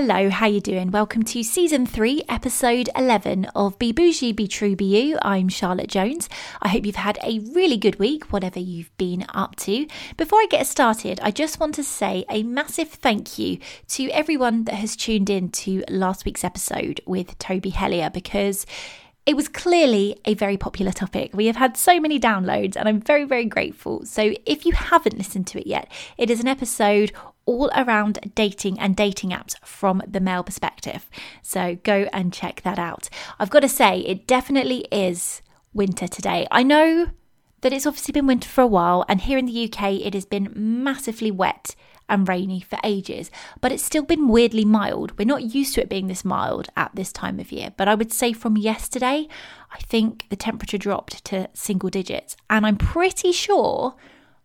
Hello, how you doing? Welcome to season 3, episode 11 of Be Bougie, Be True, Be You. I'm Charlotte Jones. I hope you've had a really good week, whatever you've been up to. Before I get started, I just want to say a massive thank you to everyone that has tuned in to last week's episode with Toby Hellier because it was clearly a very popular topic. We have had so many downloads and I'm very, very grateful. So if you haven't listened to it yet, it is an episode all around dating and dating apps from the male perspective. So go and check that out. I've got to say, it definitely is winter today. I know that it's obviously been winter for a while, and here in the UK, it has been massively wet and rainy for ages, but it's still been weirdly mild. We're not used to it being this mild at this time of year, but I would say from yesterday, I think the temperature dropped to single digits, and I'm pretty sure.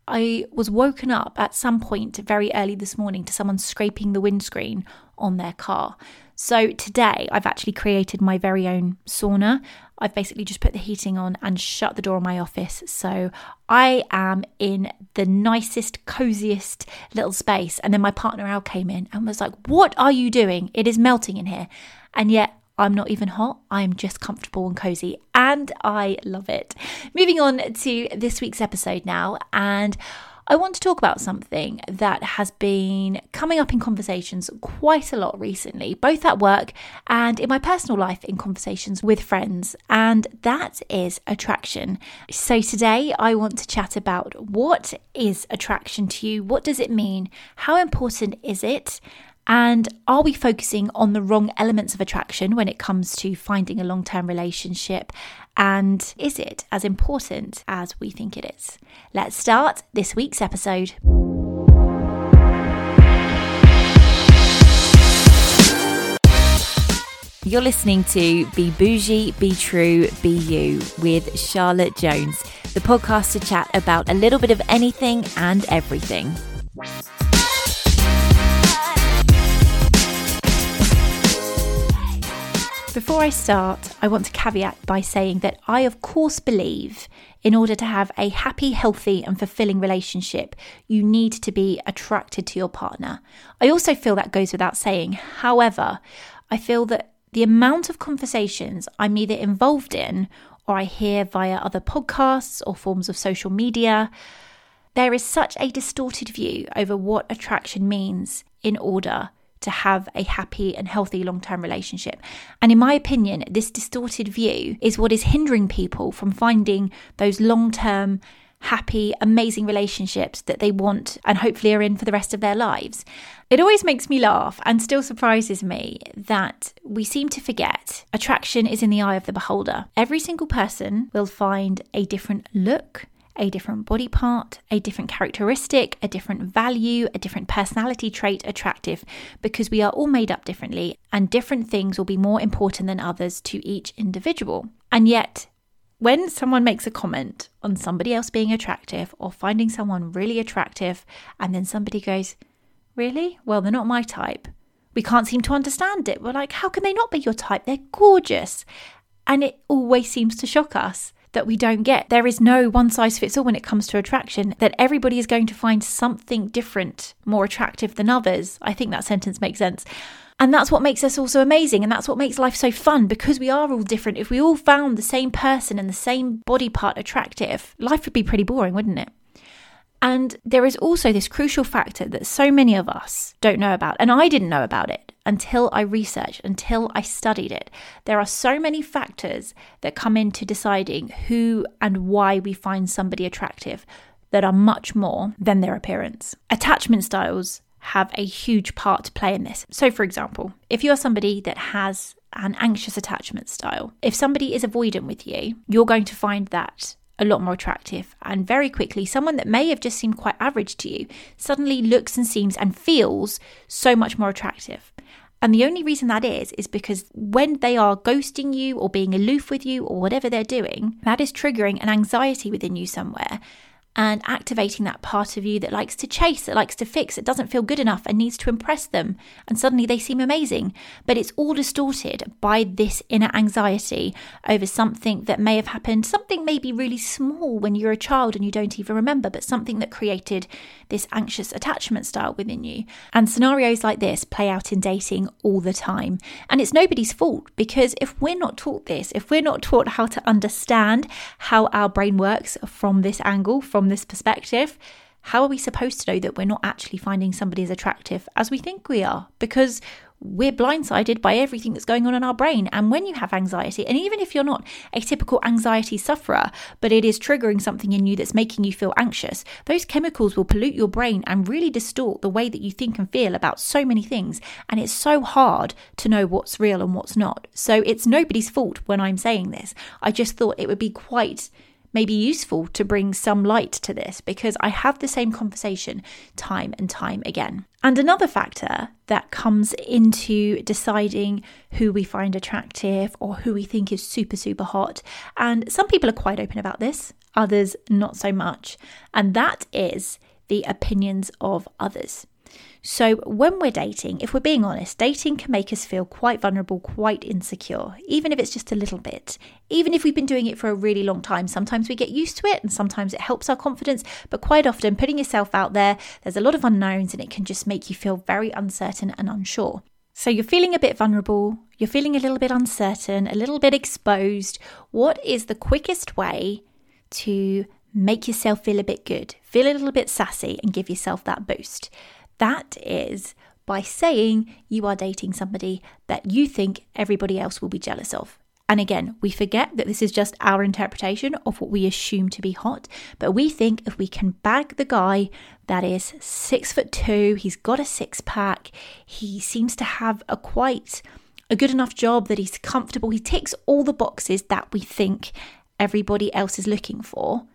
I was woken up at some point very early this morning to someone scraping the windscreen on their car. So today I've actually created my very own sauna. I've basically just put the heating on and shut the door of my office. So I am in the nicest, coziest little space. And then my partner Al came in and was like, What are you doing? It is melting in here. And yet I'm not even hot. I'm just comfortable and cozy, and I love it. Moving on to this week's episode now, and I want to talk about something that has been coming up in conversations quite a lot recently, both at work and in my personal life in conversations with friends, and that is attraction. So, today I want to chat about what is attraction to you? What does it mean? How important is it? And are we focusing on the wrong elements of attraction when it comes to finding a long term relationship? And is it as important as we think it is? Let's start this week's episode. You're listening to Be Bougie, Be True, Be You with Charlotte Jones, the podcast to chat about a little bit of anything and everything. Before I start, I want to caveat by saying that I, of course, believe in order to have a happy, healthy, and fulfilling relationship, you need to be attracted to your partner. I also feel that goes without saying. However, I feel that the amount of conversations I'm either involved in or I hear via other podcasts or forms of social media, there is such a distorted view over what attraction means in order to have a happy and healthy long term relationship. And in my opinion, this distorted view is what is hindering people from finding those long term, happy, amazing relationships that they want and hopefully are in for the rest of their lives. It always makes me laugh and still surprises me that we seem to forget attraction is in the eye of the beholder. Every single person will find a different look, a different body part, a different characteristic, a different value, a different personality trait attractive because we are all made up differently and different things will be more important than others to each individual. And yet, when someone makes a comment on somebody else being attractive or finding someone really attractive, and then somebody goes, Really? Well, they're not my type. We can't seem to understand it. We're like, How can they not be your type? They're gorgeous. And it always seems to shock us that we don't get. There is no one size fits all when it comes to attraction, that everybody is going to find something different more attractive than others. I think that sentence makes sense. And that's what makes us all so amazing. And that's what makes life so fun because we are all different. If we all found the same person and the same body part attractive, life would be pretty boring, wouldn't it? And there is also this crucial factor that so many of us don't know about. And I didn't know about it until I researched, until I studied it. There are so many factors that come into deciding who and why we find somebody attractive that are much more than their appearance. Attachment styles have a huge part to play in this. So, for example, if you are somebody that has an anxious attachment style, if somebody is avoidant with you, you're going to find that a lot more attractive. And very quickly, someone that may have just seemed quite average to you suddenly looks and seems and feels so much more attractive. And the only reason that is, is because when they are ghosting you or being aloof with you or whatever they're doing, that is triggering an anxiety within you somewhere. And activating that part of you that likes to chase, that likes to fix, that doesn't feel good enough and needs to impress them. And suddenly they seem amazing. But it's all distorted by this inner anxiety over something that may have happened, something maybe really small when you're a child and you don't even remember, but something that created this anxious attachment style within you. And scenarios like this play out in dating all the time. And it's nobody's fault because if we're not taught this, if we're not taught how to understand how our brain works from this angle, from from this perspective, how are we supposed to know that we're not actually finding somebody as attractive as we think we are? Because we're blindsided by everything that's going on in our brain. And when you have anxiety, and even if you're not a typical anxiety sufferer, but it is triggering something in you that's making you feel anxious, those chemicals will pollute your brain and really distort the way that you think and feel about so many things. And it's so hard to know what's real and what's not. So it's nobody's fault when I'm saying this. I just thought it would be quite may be useful to bring some light to this because I have the same conversation time and time again. And another factor that comes into deciding who we find attractive or who we think is super, super hot, and some people are quite open about this, others not so much, and that is the opinions of others. So, when we're dating, if we're being honest, dating can make us feel quite vulnerable, quite insecure, even if it's just a little bit. Even if we've been doing it for a really long time, sometimes we get used to it and sometimes it helps our confidence. But quite often, putting yourself out there, there's a lot of unknowns and it can just make you feel very uncertain and unsure. So, you're feeling a bit vulnerable, you're feeling a little bit uncertain, a little bit exposed. What is the quickest way to make yourself feel a bit good, feel a little bit sassy, and give yourself that boost? That is by saying you are dating somebody that you think everybody else will be jealous of. And again, we forget that this is just our interpretation of what we assume to be hot. But we think if we can bag the guy that is six foot two, he's got a six pack, he seems to have a quite a good enough job that he's comfortable, he ticks all the boxes that we think everybody else is looking for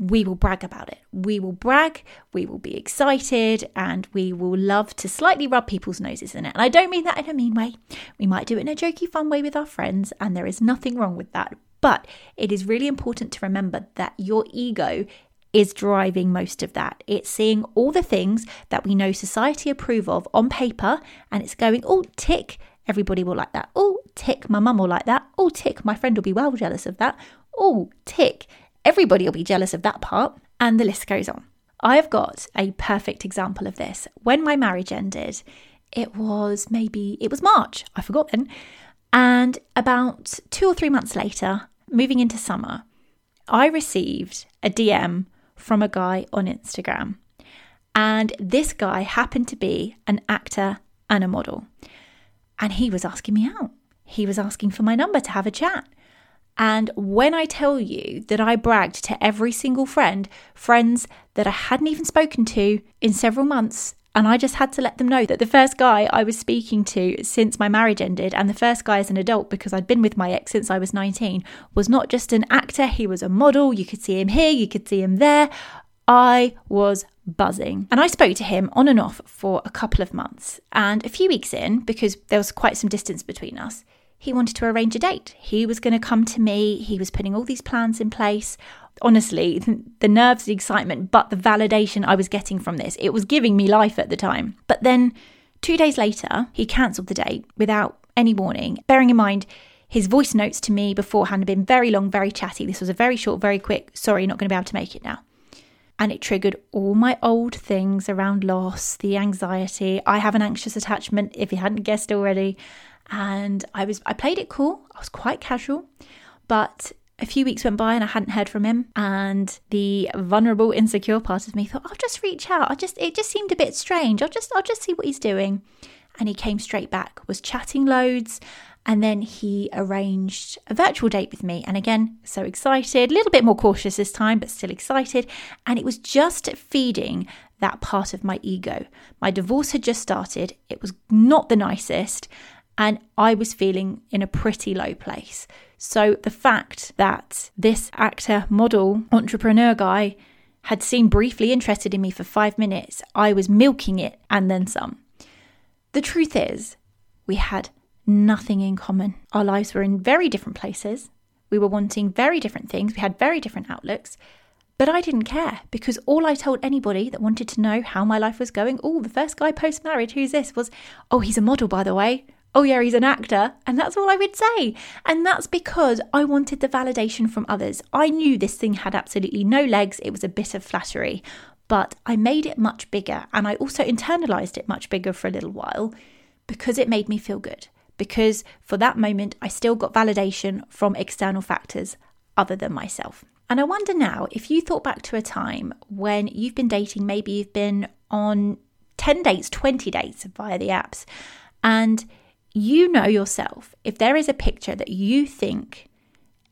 we will brag about it. We will brag, we will be excited, and we will love to slightly rub people's noses in it. And I don't mean that in a mean way. We might do it in a jokey, fun way with our friends, and there is nothing wrong with that. But it is really important to remember that your ego is driving most of that. It's seeing all the things that we know society approve of on paper, and it's going, oh, tick, everybody will like that. Oh, tick, my mum will like that. Oh, tick, my friend will be well jealous of that. Oh, tick, Everybody will be jealous of that part, and the list goes on. I've got a perfect example of this. When my marriage ended, it was maybe, it was March, I've forgotten. And about two or three months later, moving into summer, I received a DM from a guy on Instagram. And this guy happened to be an actor and a model. And he was asking me out. He was asking for my number to have a chat. And when I tell you that I bragged to every single friend, friends that I hadn't even spoken to in several months, and I just had to let them know that the first guy I was speaking to since my marriage ended, and the first guy as an adult because I'd been with my ex since I was 19, was not just an actor, he was a model. You could see him here, you could see him there. I was buzzing. And I spoke to him on and off for a couple of months. And a few weeks in, because there was quite some distance between us, he wanted to arrange a date. He was going to come to me. He was putting all these plans in place. Honestly, the nerves, the excitement, but the validation I was getting from this, it was giving me life at the time. But then two days later, he cancelled the date without any warning, bearing in mind his voice notes to me beforehand had been very long, very chatty. This was a very short, very quick, sorry, not going to be able to make it now. And it triggered all my old things around loss, the anxiety. I have an anxious attachment, if you hadn't guessed already and I was I played it cool. I was quite casual, but a few weeks went by and I hadn't heard from him and the vulnerable insecure part of me thought I'll just reach out. I just it just seemed a bit strange. I'll just I'll just see what he's doing. And he came straight back, was chatting loads, and then he arranged a virtual date with me. And again, so excited, a little bit more cautious this time, but still excited. And it was just feeding that part of my ego. My divorce had just started, it was not the nicest and I was feeling in a pretty low place. So the fact that this actor, model, entrepreneur guy had seemed briefly interested in me for five minutes, I was milking it and then some. The truth is, we had nothing in common. Our lives were in very different places. We were wanting very different things. We had very different outlooks. But I didn't care because all I told anybody that wanted to know how my life was going, oh, the first guy post marriage, who's this? was, oh, he's a model, by the way. Oh, yeah, he's an actor. And that's all I would say. And that's because I wanted the validation from others. I knew this thing had absolutely no legs, it was a bit of flattery. But I made it much bigger and I also internalized it much bigger for a little while because it made me feel good. Because for that moment, I still got validation from external factors other than myself. And I wonder now if you thought back to a time when you've been dating, maybe you've been on 10 dates, 20 dates via the apps, and you know yourself, if there is a picture that you think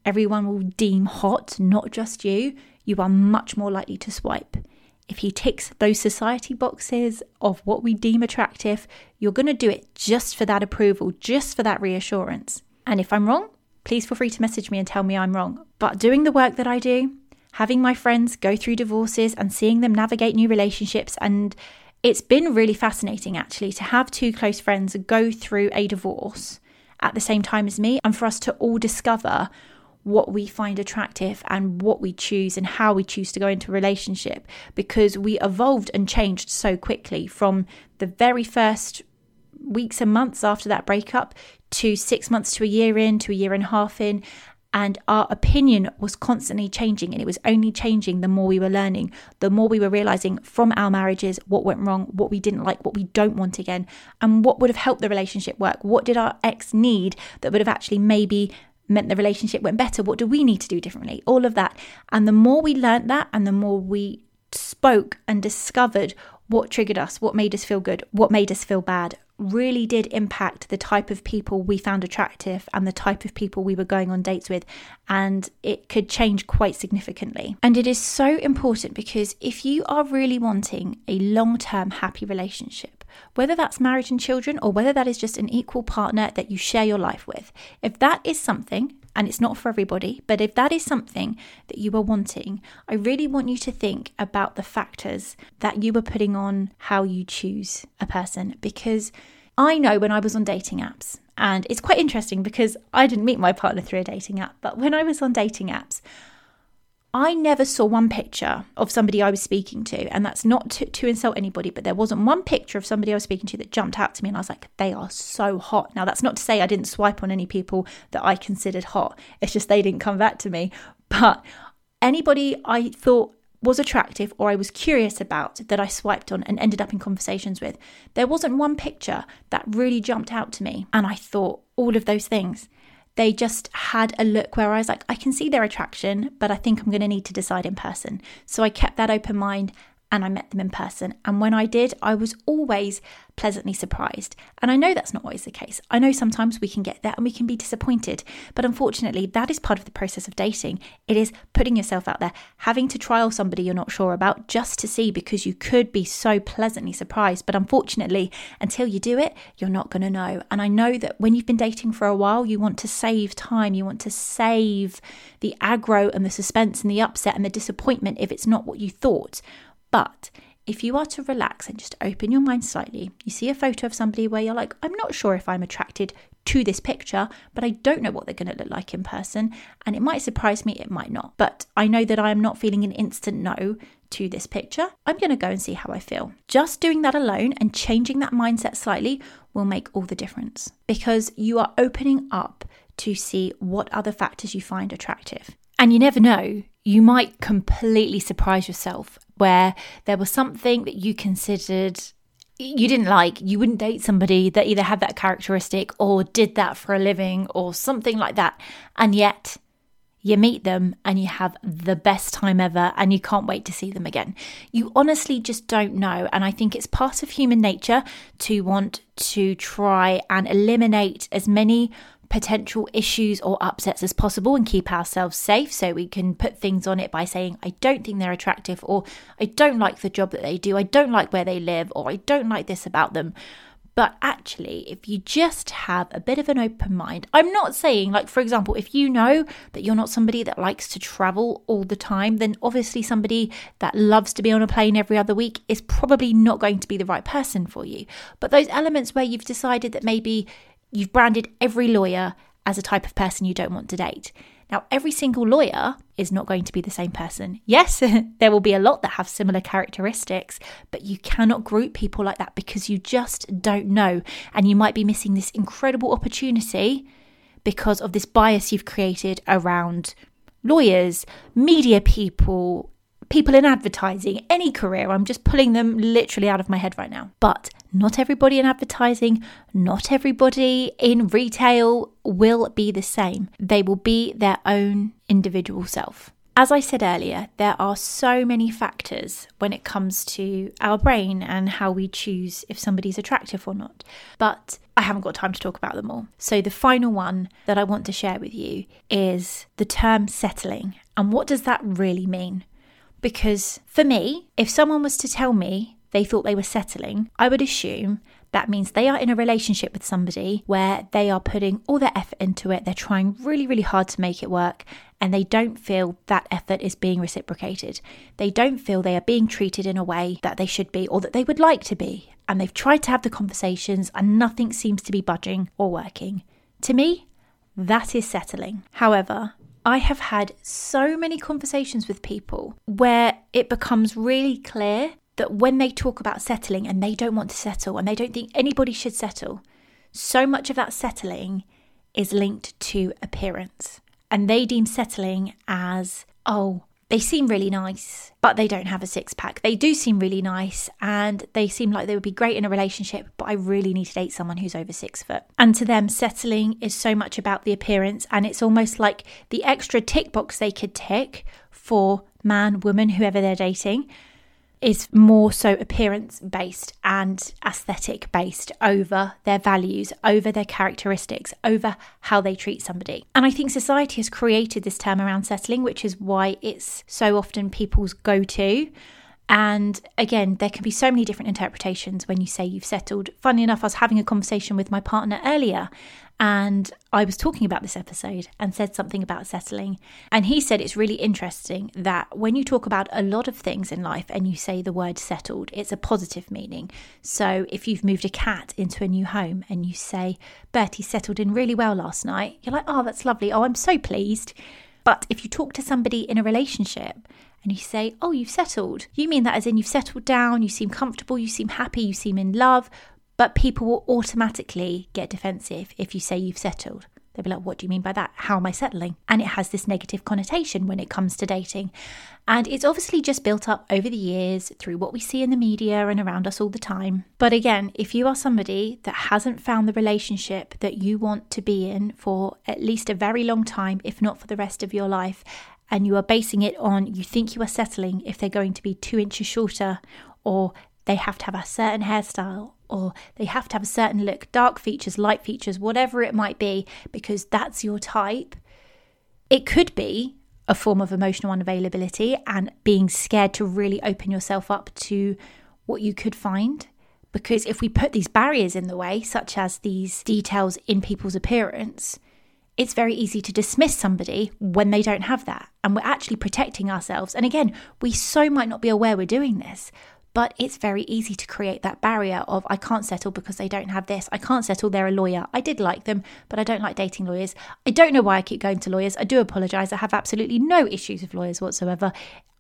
everyone will deem hot, not just you, you are much more likely to swipe. If he ticks those society boxes of what we deem attractive, you're going to do it just for that approval, just for that reassurance. And if I'm wrong, please feel free to message me and tell me I'm wrong. But doing the work that I do, having my friends go through divorces and seeing them navigate new relationships, and it's been really fascinating actually to have two close friends go through a divorce at the same time as me and for us to all discover what we find attractive and what we choose and how we choose to go into a relationship because we evolved and changed so quickly from the very first weeks and months after that breakup to six months to a year in to a year and a half in. And our opinion was constantly changing, and it was only changing the more we were learning, the more we were realizing from our marriages what went wrong, what we didn't like, what we don't want again, and what would have helped the relationship work. What did our ex need that would have actually maybe meant the relationship went better? What do we need to do differently? All of that. And the more we learnt that, and the more we spoke and discovered what triggered us, what made us feel good, what made us feel bad, really did impact the type of people we found attractive and the type of people we were going on dates with. And it could change quite significantly. And it is so important because if you are really wanting a long term happy relationship, whether that's marriage and children or whether that is just an equal partner that you share your life with, if that is something and it's not for everybody, but if that is something that you are wanting, I really want you to think about the factors that you are putting on how you choose a person. Because I know when I was on dating apps, and it's quite interesting because I didn't meet my partner through a dating app, but when I was on dating apps, I never saw one picture of somebody I was speaking to, and that's not to, to, insult anybody, but there wasn't one picture of somebody I was speaking to that jumped out to me, and I was like, they are so hot. Now, that's not to say I didn't swipe on any people that I considered hot, it's just they didn't come back to me. But anybody I thought was attractive or I was curious about that I swiped on and ended up in conversations with, there wasn't one picture that really jumped out to me, and I thought all of those things they just had a look where I was like, I can see their attraction, but I think I'm going to need to decide in person. So I kept that open mind and I met them in person. And when I did, I was always pleasantly surprised. And I know that's not always the case. I know sometimes we can get there and we can be disappointed. But unfortunately, that is part of the process of dating. It is putting yourself out there, having to trial somebody you're not sure about just to see because you could be so pleasantly surprised. But unfortunately, until you do it, you're not going to know. And I know that when you've been dating for a while, you want to save time, you want to save the aggro and the suspense and the upset and the disappointment if it's not what you thought. But if you are to relax and just open your mind slightly, you see a photo of somebody where you're like, I'm not sure if I'm attracted to this picture, but I don't know what they're going to look like in person. And it might surprise me, it might not. But I know that I am not feeling an instant no to this picture. I'm going to go and see how I feel. Just doing that alone and changing that mindset slightly will make all the difference because you are opening up to see what other factors you find attractive. And you never know, you might completely surprise yourself where there was something that you considered you didn't like, you wouldn't date somebody that either had that characteristic or did that for a living or something like that. And yet you meet them and you have the best time ever and you can't wait to see them again. You honestly just don't know. And I think it's part of human nature to want to try and eliminate as many potential issues or upsets as possible and keep ourselves safe. So we can put things on it by saying, I don't think they're attractive, or I don't like the job that they do, I don't like where they live, or I don't like this about them. But actually, if you just have a bit of an open mind, I'm not saying, like, for example, if you know that you're not somebody that likes to travel all the time, then obviously somebody that loves to be on a plane every other week is probably not going to be the right person for you. But those elements where you've decided that maybe You've branded every lawyer as a type of person you don't want to date. Now, every single lawyer is not going to be the same person. Yes, there will be a lot that have similar characteristics, but you cannot group people like that because you just don't know. And you might be missing this incredible opportunity because of this bias you've created around lawyers, media people, people in advertising, any career. I'm just pulling them literally out of my head right now. But not everybody in advertising, not everybody in retail will be the same. They will be their own individual self. As I said earlier, there are so many factors when it comes to our brain and how we choose if somebody's attractive or not. But I haven't got time to talk about them all. So, the final one that I want to share with you is the term settling. And what does that really mean? Because for me, if someone was to tell me they thought they were settling, I would assume that means they are in a relationship with somebody where they are putting all their effort into it, they're trying really, really hard to make it work, and they don't feel that effort is being reciprocated. They don't feel they are being treated in a way that they should be or that they would like to be. And they've tried to have the conversations, and nothing seems to be budging or working. To me, that is settling. However, I have had so many conversations with people where it becomes really clear that when they talk about settling and they don't want to settle and they don't think anybody should settle, so much of that settling is linked to appearance. And they deem settling as, oh, they seem really nice, but they don't have a six pack. They do seem really nice and they seem like they would be great in a relationship, but I really need to date someone who's over six foot. And to them, settling is so much about the appearance and it's almost like the extra tick box they could tick for man, woman, whoever they're dating is more so appearance based and aesthetic based over their values, over their characteristics, over how they treat somebody. And I think society has created this term around settling, which is why it's so often people's go to. And again, there can be so many different interpretations when you say you've settled. Funny enough, I was having a conversation with my partner earlier and I was talking about this episode and said something about settling. And he said it's really interesting that when you talk about a lot of things in life and you say the word settled, it's a positive meaning. So if you've moved a cat into a new home and you say, Bertie settled in really well last night, you're like, oh, that's lovely. Oh, I'm so pleased. But if you talk to somebody in a relationship and you say, Oh, you've settled, you mean that as in you've settled down, you seem comfortable, you seem happy, you seem in love, but people will automatically get defensive if you say you've settled. They'll be like, What do you mean by that? How am I settling? And it has this negative connotation when it comes to dating. And it's obviously just built up over the years through what we see in the media and around us all the time. But again, if you are somebody that hasn't found the relationship that you want to be in for at least a very long time, if not for the rest of your life, and you are basing it on you think you are settling if they're going to be two inches shorter or they have to have a certain hairstyle or they have to have a certain look, dark features, light features, whatever it might be, because that's your type. It could be a form of emotional unavailability and being scared to really open yourself up to what you could find. Because if we put these barriers in the way, such as these details in people's appearance, it's very easy to dismiss somebody when they don't have that. And we're actually protecting ourselves. And again, we so might not be aware we're doing this, but it's very easy to create that barrier of I can't settle because they don't have this. I can't settle, they're a lawyer. I did like them, but I don't like dating lawyers. I don't know why I keep going to lawyers. I do apologize. I have absolutely no issues with lawyers whatsoever.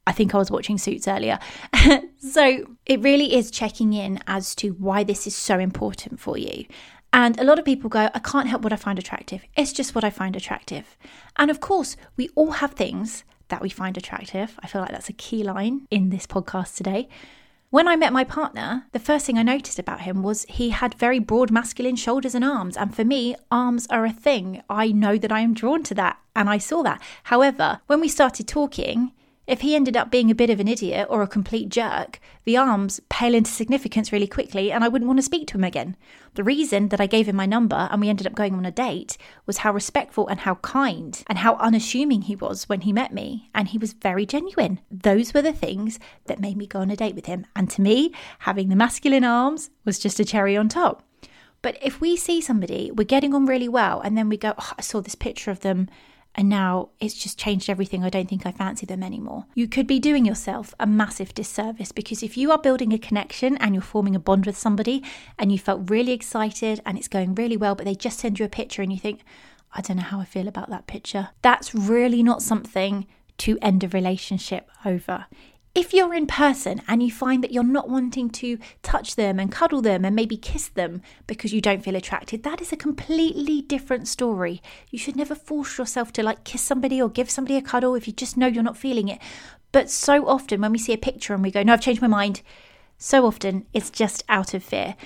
I think I was watching Suits earlier. so it really is checking in as to why this is so important for you. And a lot of people go, I can't help what I find attractive. It's just what I find attractive. And of course, we all have things that we find attractive. I feel like that's a key line in this podcast today. When I met my partner, the first thing I noticed about him was he had very broad masculine shoulders and arms. And for me, arms are a thing. I know that I am drawn to that. And I saw that. However, when we started talking, if he ended up being a bit of an idiot or a complete jerk, the arms pale into significance really quickly and I wouldn't want to speak to him again. The reason that I gave him my number and we ended up going on a date was how respectful and how kind and how unassuming he was when he met me. And he was very genuine. Those were the things that made me go on a date with him. And to me, having the masculine arms was just a cherry on top. But if we see somebody, we're getting on really well, and then we go, oh, I saw this picture of them and now it's just changed everything. I don't think I fancy them anymore. You could be doing yourself a massive disservice because if you are building a connection and you're forming a bond with somebody and you felt really excited and it's going really well, but they just send you a picture and you think, I don't know how I feel about that picture. That's really not something to end a relationship over. If you're in person and you find that you're not wanting to touch them and cuddle them and maybe kiss them because you don't feel attracted, that is a completely different story. You should never force yourself to like kiss somebody or give somebody a cuddle if you just know you're not feeling it. But so often when we see a picture and we go, No, I've changed my mind, so often it's just out of fear.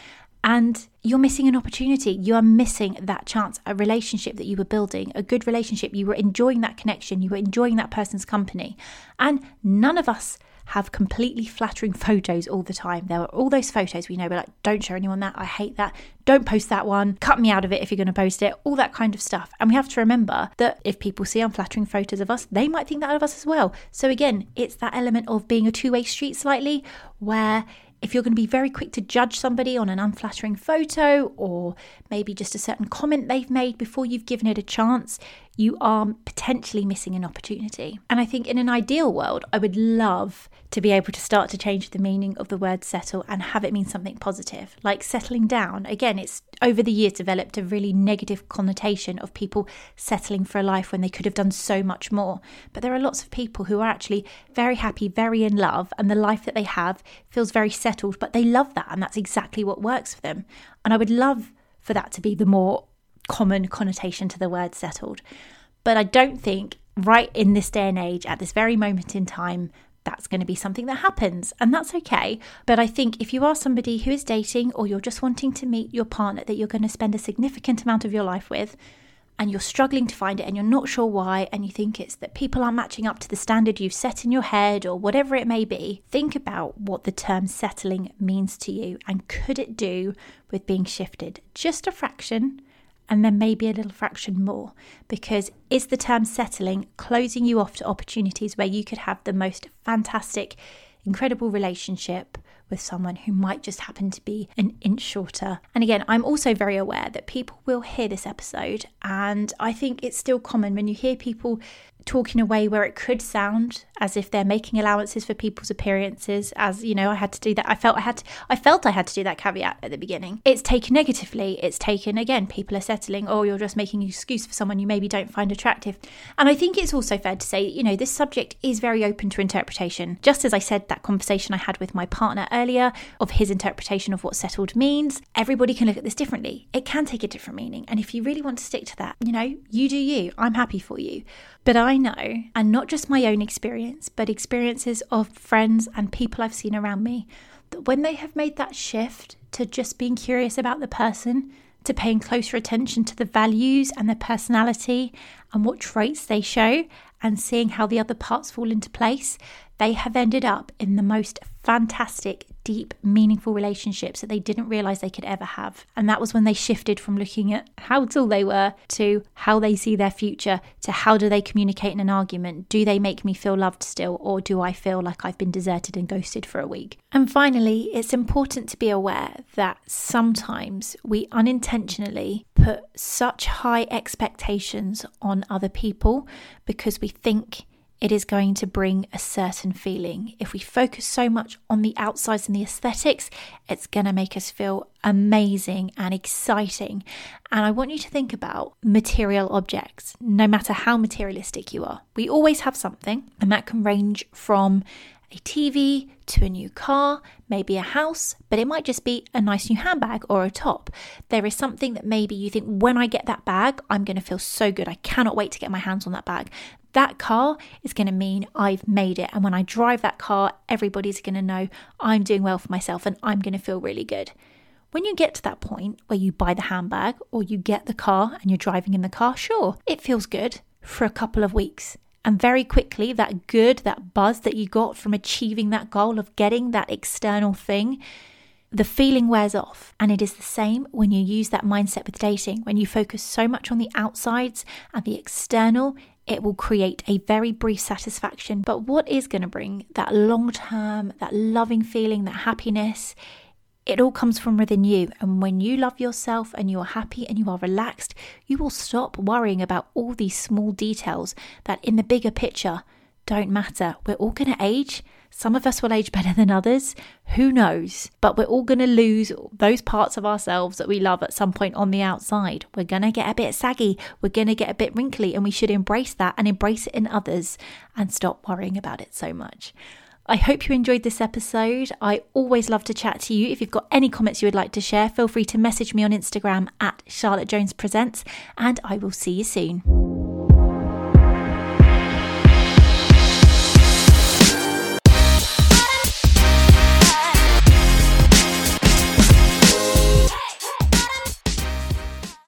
And you're missing an opportunity. You are missing that chance, a relationship that you were building, a good relationship. You were enjoying that connection, you were enjoying that person's company. And none of us have completely flattering photos all the time. There are all those photos we know we're like, don't show anyone that. I hate that. Don't post that one. Cut me out of it if you're going to post it. All that kind of stuff. And we have to remember that if people see unflattering photos of us, they might think that of us as well. So again, it's that element of being a two way street slightly where if you're going to be very quick to judge somebody on an unflattering photo or maybe just a certain comment they've made before you've given it a chance, you are potentially missing an opportunity. And I think in an ideal world, I would love to be able to start to change the meaning of the word settle and have it mean something positive, like settling down. Again, it's over the years developed a really negative connotation of people settling for a life when they could have done so much more. But there are lots of people who are actually very happy, very in love, and the life that they have feels very settled, but they love that, and that's exactly what works for them. And I would love for that to be the more common connotation to the word settled. But I don't think right in this day and age, at this very moment in time, that's going to be something that happens, and that's okay. But I think if you are somebody who is dating or you're just wanting to meet your partner that you're going to spend a significant amount of your life with, and you're struggling to find it and you're not sure why, and you think it's that people aren't matching up to the standard you've set in your head or whatever it may be, think about what the term settling means to you and could it do with being shifted just a fraction and then maybe a little fraction more. Because is the term settling closing you off to opportunities where you could have the most fantastic, incredible relationship with someone who might just happen to be an inch shorter. And again, I'm also very aware that people will hear this episode, and I think it's still common when you hear people talk in a way where it could sound as if they're making allowances for people's appearances as you know I had to do that. I felt I had to, I felt I had to do that caveat at the beginning. It's taken negatively. It's taken again people are settling oh you're just making an excuse for someone you maybe don't find attractive. And I think it's also fair to say you know this subject is very open to interpretation. Just as I said that conversation I had with my partner earlier of his interpretation of what settled means everybody can look at this differently. It can take a different meaning. And if you really want to stick to that you know you do you. I'm happy for you but I know, and not just my own experience, but experiences of friends and people I've seen around me, that when they have made that shift to just being curious about the person, to paying closer attention to the values and their personality and what traits they show, and seeing how the other parts fall into place, they have ended up in the most fantastic, deep, meaningful relationships that they didn't realize they could ever have. And that was when they shifted from looking at how dull they were to how they see their future to how do they communicate in an argument? Do they make me feel loved still, or do I feel like I've been deserted and ghosted for a week? And finally, it's important to be aware that sometimes we unintentionally put such high expectations on other people because we think it is going to bring a certain feeling. If we focus so much on the outsides and the aesthetics, it's going to make us feel amazing and exciting. And I want you to think about material objects, no matter how materialistic you are. We always have something, and that can range from a TV to a new car, maybe a house, but it might just be a nice new handbag or a top. There is something that maybe you think, when I get that bag, I'm going to feel so good. I cannot wait to get my hands on that bag that car is going to mean I've made it. And when I drive that car, everybody's going to know I'm doing well for myself and I'm going to feel really good. When you get to that point where you buy the handbag or you get the car and you're driving in the car, sure, it feels good for a couple of weeks. And very quickly, that good, that buzz that you got from achieving that goal of getting that external thing, the feeling wears off. And it is the same when you use that mindset with dating. When you focus so much on the outsides and the external, it will create a very brief satisfaction. But what is going to bring that long term, that loving feeling, that happiness? It all comes from within you. And when you love yourself and you are happy and you are relaxed, you will stop worrying about all these small details that in the bigger picture don't matter. We're all going to age. Some of us will age better than others. Who knows? But we're all going to lose those parts of ourselves that we love at some point on the outside. We're going to get a bit saggy. We're going to get a bit wrinkly, and we should embrace that and embrace it in others and stop worrying about it so much. I hope you enjoyed this episode. I always love to chat to you. If you've got any comments you would like to share, feel free to message me on Instagram at Charlotte Jones Presents, and I will see you soon.